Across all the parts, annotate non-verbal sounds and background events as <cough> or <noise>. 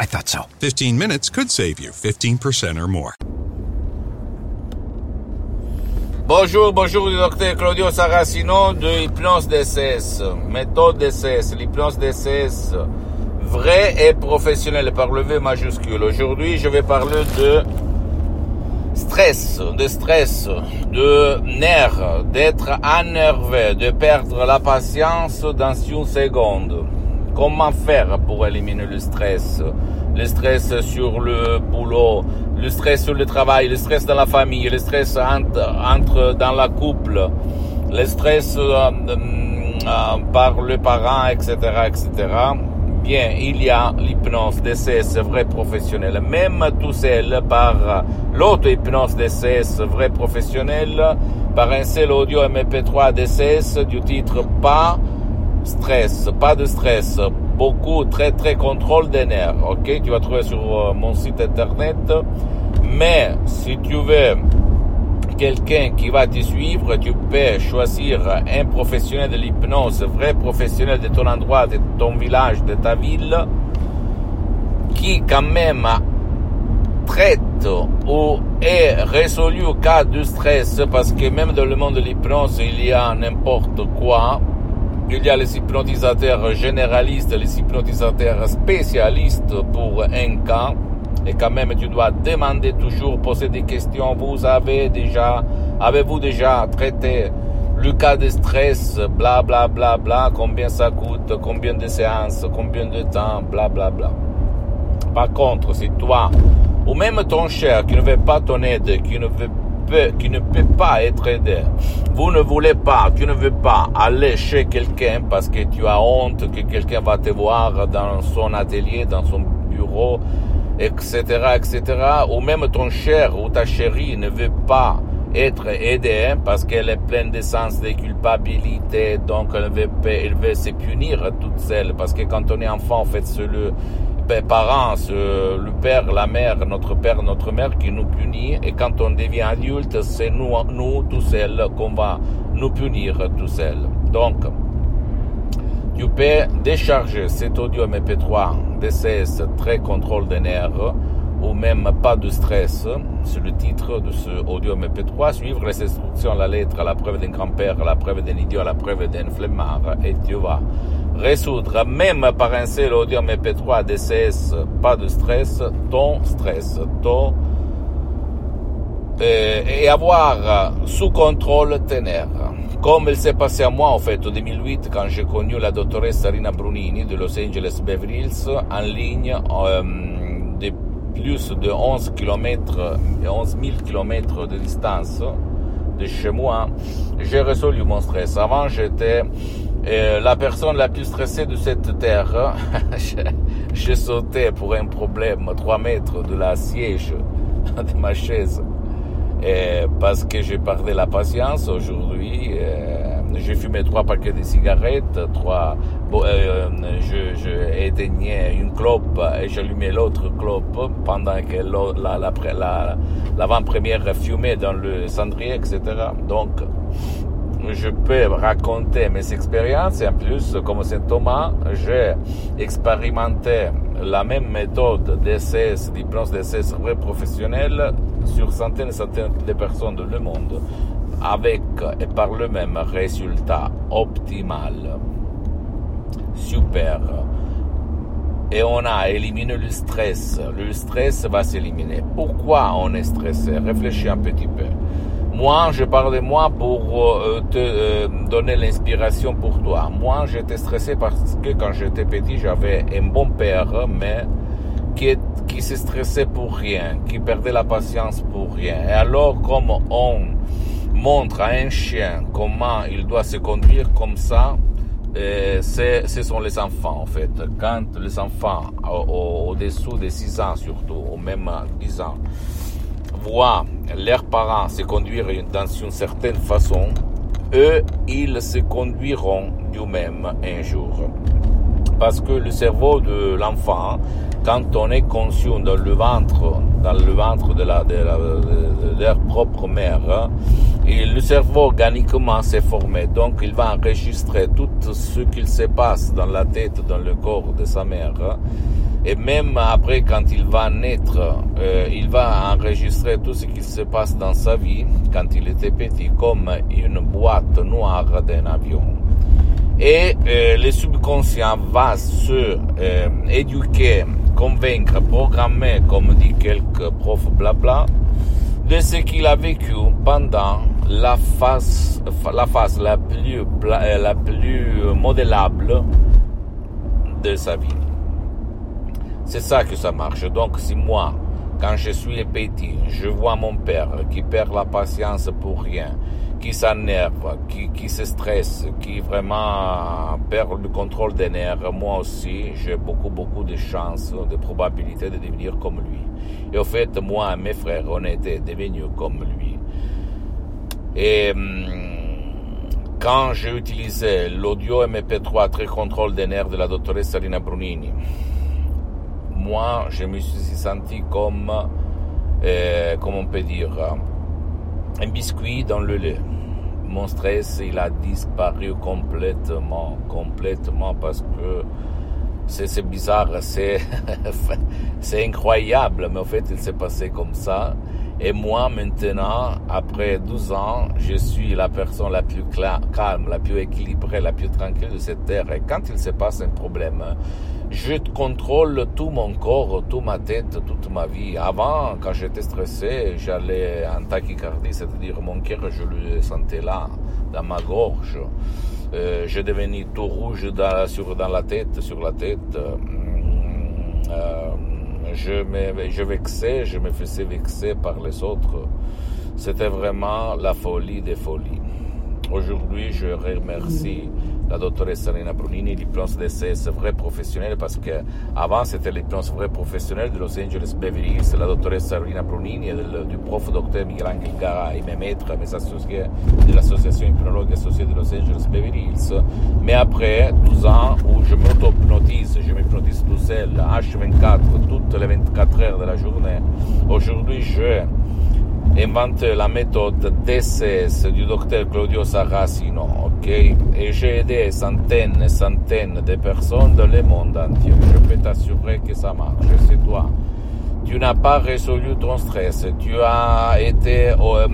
I thought so. 15 minutes could save you 15% or more. Bonjour, bonjour, le docteur Claudio Saracino de Hypnose DCS, méthode DCS, l'hypnose DCS, vrai et professionnel par le V majuscule. Aujourd'hui, je vais parler de stress, de stress, de nerfs, d'être énervé, de perdre la patience dans une seconde. Comment faire pour éliminer le stress? Le stress sur le boulot, le stress sur le travail, le stress dans la famille, le stress entre, dans la couple, le stress euh, euh, par le parent, etc., etc. Bien, il y a l'hypnose DCS vrai professionnel. Même tout seul par l'auto-hypnose DCS vrai professionnel, par un seul audio MP3 DCS du titre Pas stress, pas de stress, beaucoup, très très contrôle des nerfs, ok? Tu vas trouver sur euh, mon site internet. Mais si tu veux quelqu'un qui va te suivre, tu peux choisir un professionnel de l'hypnose, vrai professionnel de ton endroit, de ton village, de ta ville, qui quand même traite ou est résolu au cas de stress, parce que même dans le monde de l'hypnose, il y a n'importe quoi. Il y a les hypnotisateurs généralistes, les hypnotisateurs spécialistes pour un cas. Et quand même, tu dois demander toujours, poser des questions. Vous avez déjà, avez-vous déjà traité le cas de stress, bla bla bla bla, combien ça coûte, combien de séances, combien de temps, bla bla bla. Par contre, si toi, ou même ton cher qui ne veut pas ton aide, qui ne veut peut, qui ne peut pas être aidé, vous ne voulez pas, tu ne veux pas aller chez quelqu'un parce que tu as honte que quelqu'un va te voir dans son atelier, dans son bureau, etc., etc., ou même ton cher ou ta chérie ne veut pas être aidée parce qu'elle est pleine de sens de culpabilité, donc elle veut, elle veut se punir toute seule, parce que quand on est enfant, en fait, le parents, le père, la mère, notre père, notre mère qui nous punit, et quand on devient adulte, c'est nous, nous tout seuls qu'on va nous punir tout seuls. Donc, tu peux décharger cet audio MP3 DCS très contrôle des nerfs ou même pas de stress, c'est le titre de ce audio MP3, suivre les instructions à la lettre, la preuve d'un grand-père, la preuve d'un idiot, la preuve d'un flemmard, et tu vas résoudre, même par un seul audio MP3 DCS, pas de stress, ton stress, ton et, et avoir sous contrôle tes nerfs. Comme il s'est passé à moi, en fait, en 2008, quand j'ai connu la doctoresse Rina Brunini de Los Angeles Beverly Hills, en ligne euh, de plus de 11 km, 11 000 km de distance de chez moi, j'ai résolu mon stress. Avant, j'étais euh, la personne la plus stressée de cette terre. <laughs> j'ai sauté pour un problème 3 mètres de la siège de ma chaise. Et parce que j'ai perdu la patience aujourd'hui, euh, j'ai fumé trois paquets de cigarettes, trois, bon, euh, je, éteignais une clope et j'allumais l'autre clope pendant que la, la, l'avant-première fumait dans le cendrier, etc. Donc, je peux raconter mes expériences et en plus, comme Saint Thomas, j'ai expérimenté la même méthode d'essais, d'hypnose d'essais vrai professionnel sur centaines et centaines de personnes dans le monde avec et par le même résultat optimal. Super. Et on a éliminé le stress. Le stress va s'éliminer. Pourquoi on est stressé? Réfléchis un petit peu. Moi, je parle de moi pour euh, te euh, donner l'inspiration pour toi. Moi, j'étais stressé parce que quand j'étais petit, j'avais un bon père, mais qui, qui se stressait pour rien, qui perdait la patience pour rien. Et alors, comme on montre à un chien comment il doit se conduire comme ça, euh, ce sont les enfants en fait. Quand les enfants au-dessous de 6 ans surtout, ou même 10 ans, voient leurs parents se conduire dans une certaine façon, eux, ils se conduiront du même un jour. Parce que le cerveau de l'enfant, quand on est conscient dans le ventre, dans le ventre de, la, de, leur propre mère, et le cerveau organiquement s'est formé. Donc il va enregistrer tout ce qu'il se passe dans la tête, dans le corps de sa mère. Et même après, quand il va naître, euh, il va enregistrer tout ce qui se passe dans sa vie quand il était petit, comme une boîte noire d'un avion. Et euh, le subconscient va se euh, éduquer, convaincre, programmer, comme dit quelques profs blabla, de ce qu'il a vécu pendant la phase, la phase la plus, la plus modélable de sa vie. C'est ça que ça marche. Donc si moi, quand je suis petit, je vois mon père qui perd la patience pour rien, qui s'énerve, qui, qui se stresse, qui vraiment perd le contrôle des nerfs, moi aussi, j'ai beaucoup, beaucoup de chances, de probabilités de devenir comme lui. Et au fait, moi et mes frères, on était devenus comme lui. Et hum, quand j'ai utilisé l'audio MP3 très contrôle des nerfs de la doctoresse Salina Brunini, moi, je me suis senti comme, euh, comment on peut dire, un biscuit dans le lait. Mon stress, il a disparu complètement, complètement, parce que c'est bizarre, <laughs> c'est incroyable, mais en fait, il s'est passé comme ça. Et moi, maintenant, après 12 ans, je suis la personne la plus calme, la plus équilibrée, la plus tranquille de cette terre. Et quand il se passe un problème, je contrôle tout mon corps, toute ma tête, toute ma vie. Avant, quand j'étais stressé, j'allais en tachycardie, c'est-à-dire mon cœur, je le sentais là, dans ma gorge. Euh, je devenais tout rouge dans, sur, dans la tête, sur la tête. Euh, euh, je, me, je vexais, je me faisais vexer par les autres. C'était vraiment la folie des folies. Aujourd'hui, je remercie la doctoresse Salina Brunini, l'hypnose DCS vrai professionnel, parce que avant c'était l'hypnose vrai professionnel de Los Angeles Beverly Hills, la doctoresse Salina Brunini et du prof docteur Miguel Angel Gara et mes maîtres, mes associés de l'association hypnologue associée de Los Angeles Beverly Hills. Mais après 12 ans où je m'auto-hypnotise, je m'hypnotise tout seul, H24, toutes les 24 heures de la journée, aujourd'hui je invente la méthode DCS du docteur Claudio Saracino, ok? Et j'ai aidé centaines et centaines de personnes dans le monde entier. Je peux t'assurer que ça marche, c'est toi. Tu n'as pas résolu ton stress, tu as été euh,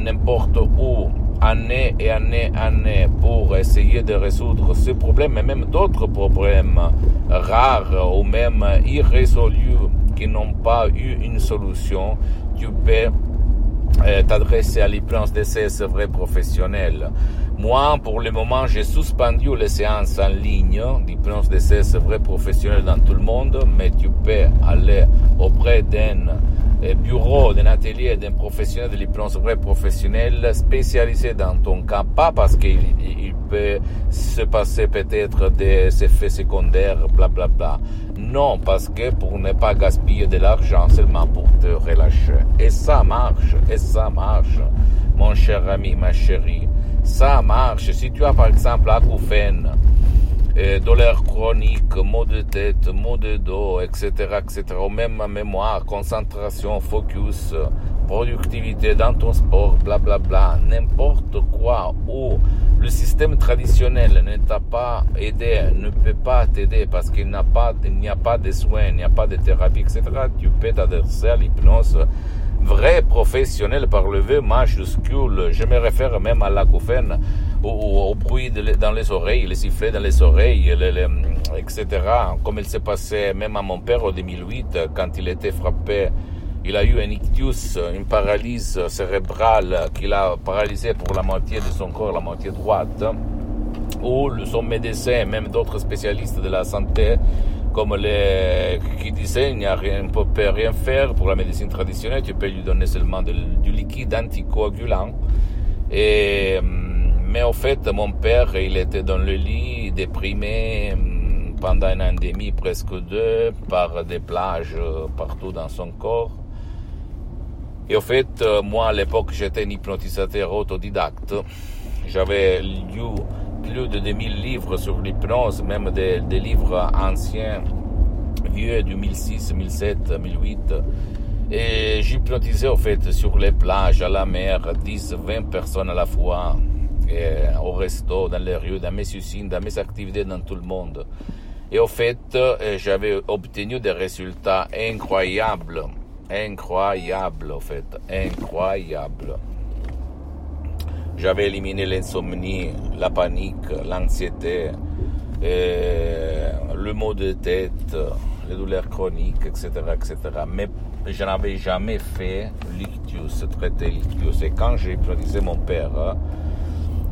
n'importe où, année et année, année, pour essayer de résoudre ce problème, et même d'autres problèmes rares ou même irrésolus qui n'ont pas eu une solution, tu peux t'adresser à l'hypnose DCS vrai professionnel. Moi, pour le moment, j'ai suspendu les séances en ligne d'hypnose DCS vrai professionnel dans tout le monde, mais tu peux aller auprès d'un euh, bureau, d'un atelier, d'un professionnel de l'hypnose vrai professionnel spécialisé dans ton cas, pas parce qu'il il peut se passer peut-être des effets secondaires, blablabla. Bla, bla. Non, parce que pour ne pas gaspiller de l'argent seulement pour te relâcher. Et ça marche, et ça marche, mon cher ami, ma chérie. Ça marche. Si tu as par exemple acouphène, euh, douleur chronique, maux de tête, maux de dos, etc., etc., ou même mémoire, concentration, focus, productivité dans ton sport, blablabla, bla, bla, n'importe quoi, ou le système traditionnel ne t'a pas aidé, ne peut pas t'aider parce qu'il n'y a pas, il n'y a pas de soins, il n'y a pas de thérapie, etc., tu peux t'adresser à l'hypnose vrai professionnel par le V majuscule. Je me réfère même à l'acouphène, au, au, bruit dans les oreilles, les sifflets dans les oreilles, etc. Comme il s'est passé même à mon père en 2008 quand il était frappé. Il a eu un ictus, une paralyse cérébrale qui l'a paralysé pour la moitié de son corps, la moitié droite, où son médecin, même d'autres spécialistes de la santé, comme les qui disaient, il n'y a rien, on peut rien faire pour la médecine traditionnelle, tu peux lui donner seulement du liquide anticoagulant. Et, mais en fait, mon père, il était dans le lit, déprimé pendant un an et demi, presque deux, par des plages partout dans son corps. Et au fait, euh, moi à l'époque, j'étais un hypnotisateur autodidacte. J'avais lu plus de 2000 livres sur l'hypnose, même des, livres anciens, vieux, 2006, 2007, 2008. Et j'hypnotisais au fait sur les plages, à la mer, 10, 20 personnes à la fois, au resto, dans les rues, dans mes usines, dans mes activités, dans tout le monde. Et au fait, j'avais obtenu des résultats incroyables incroyable, en fait, incroyable. J'avais éliminé l'insomnie, la panique, l'anxiété, le maux de tête, les douleurs chroniques, etc., etc. Mais je n'avais jamais fait l'ictus, traité l'ictus. Et quand j'ai hypnotisé mon père,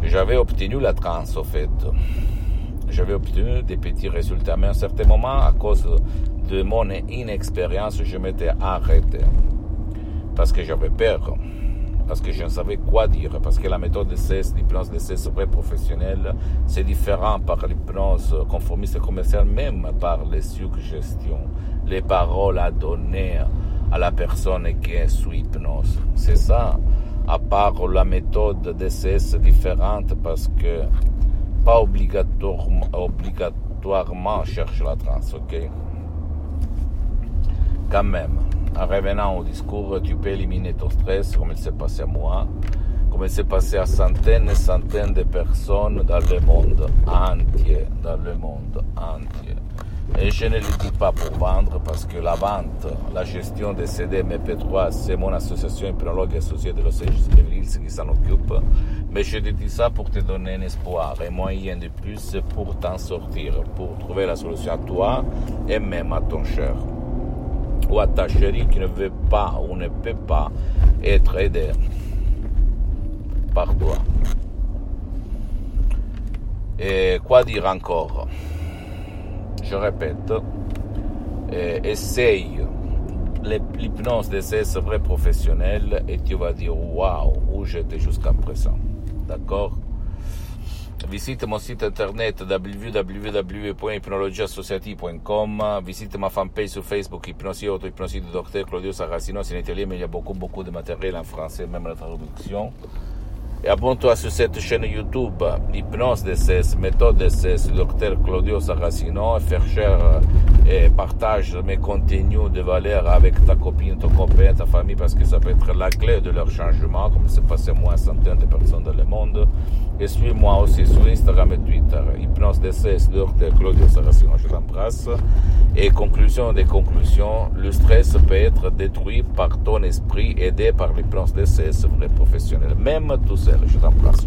j'avais obtenu la transe, en fait. J'avais obtenu des petits résultats. Mais à un certain moment, à cause de mon inexpérience, je m'étais arrêté. Parce que j'avais peur. Parce que je ne savais quoi dire. Parce que la méthode de cesse, l'hypnose de cesse vrai professionnel, c'est différent par l'hypnose conformiste commerciale, même par les suggestions, les paroles à donner à la personne qui est sous hypnose. C'est ça. À part la méthode de cesse différente parce que pas obligatoirement, obligatoirement cherche la transe, ok? Quand même, en revenant au discours, tu peux éliminer ton stress comme il s'est passé à moi, comme il s'est passé à centaines et centaines de personnes dans le monde entier, dans le monde entier. Et je ne le dis pas pour vendre parce que la vente, la gestion des CD MP3, c'est mon association hypnologue associée de Los Angeles qui s'en occupe. Mais je te dis ça pour te donner un espoir, un moyen de plus pour t'en sortir, pour trouver la solution à toi et même à ton cher ou à ta chérie qui ne veut pas ou ne peut pas être aidée par toi. Et quoi dire encore? Je répète, essaye l'hypnose de ces vrais professionnels et tu vas dire waouh, où j'étais jusqu'à présent. D'accord? Visite mon site internet www.hypnologieassociative.com. Visite ma fanpage sur Facebook, Hypnosie Auto, Hypnosie du docteur Claudio Saracino. C'est en italien, mais il y a beaucoup, beaucoup de matériel en français, même la traduction. Et abonne-toi sur cette chaîne YouTube, Hypnose DCS, Méthode DCS, Docteur Claudio Saracino, et faire cher et partage mes contenus de valeur avec ta copine, ton copain, ta famille, parce que ça peut être la clé de leur changement, comme c'est passé moi à centaines de personnes dans le monde. Et suis-moi aussi sur Instagram et Twitter, Hypnose DCS, Docteur Claudio Saracino, je t'embrasse. Et conclusion des conclusions, le stress peut être détruit par ton esprit aidé par l'hypnose DCS vrai professionnel, même tout seul. Je t'embrasse.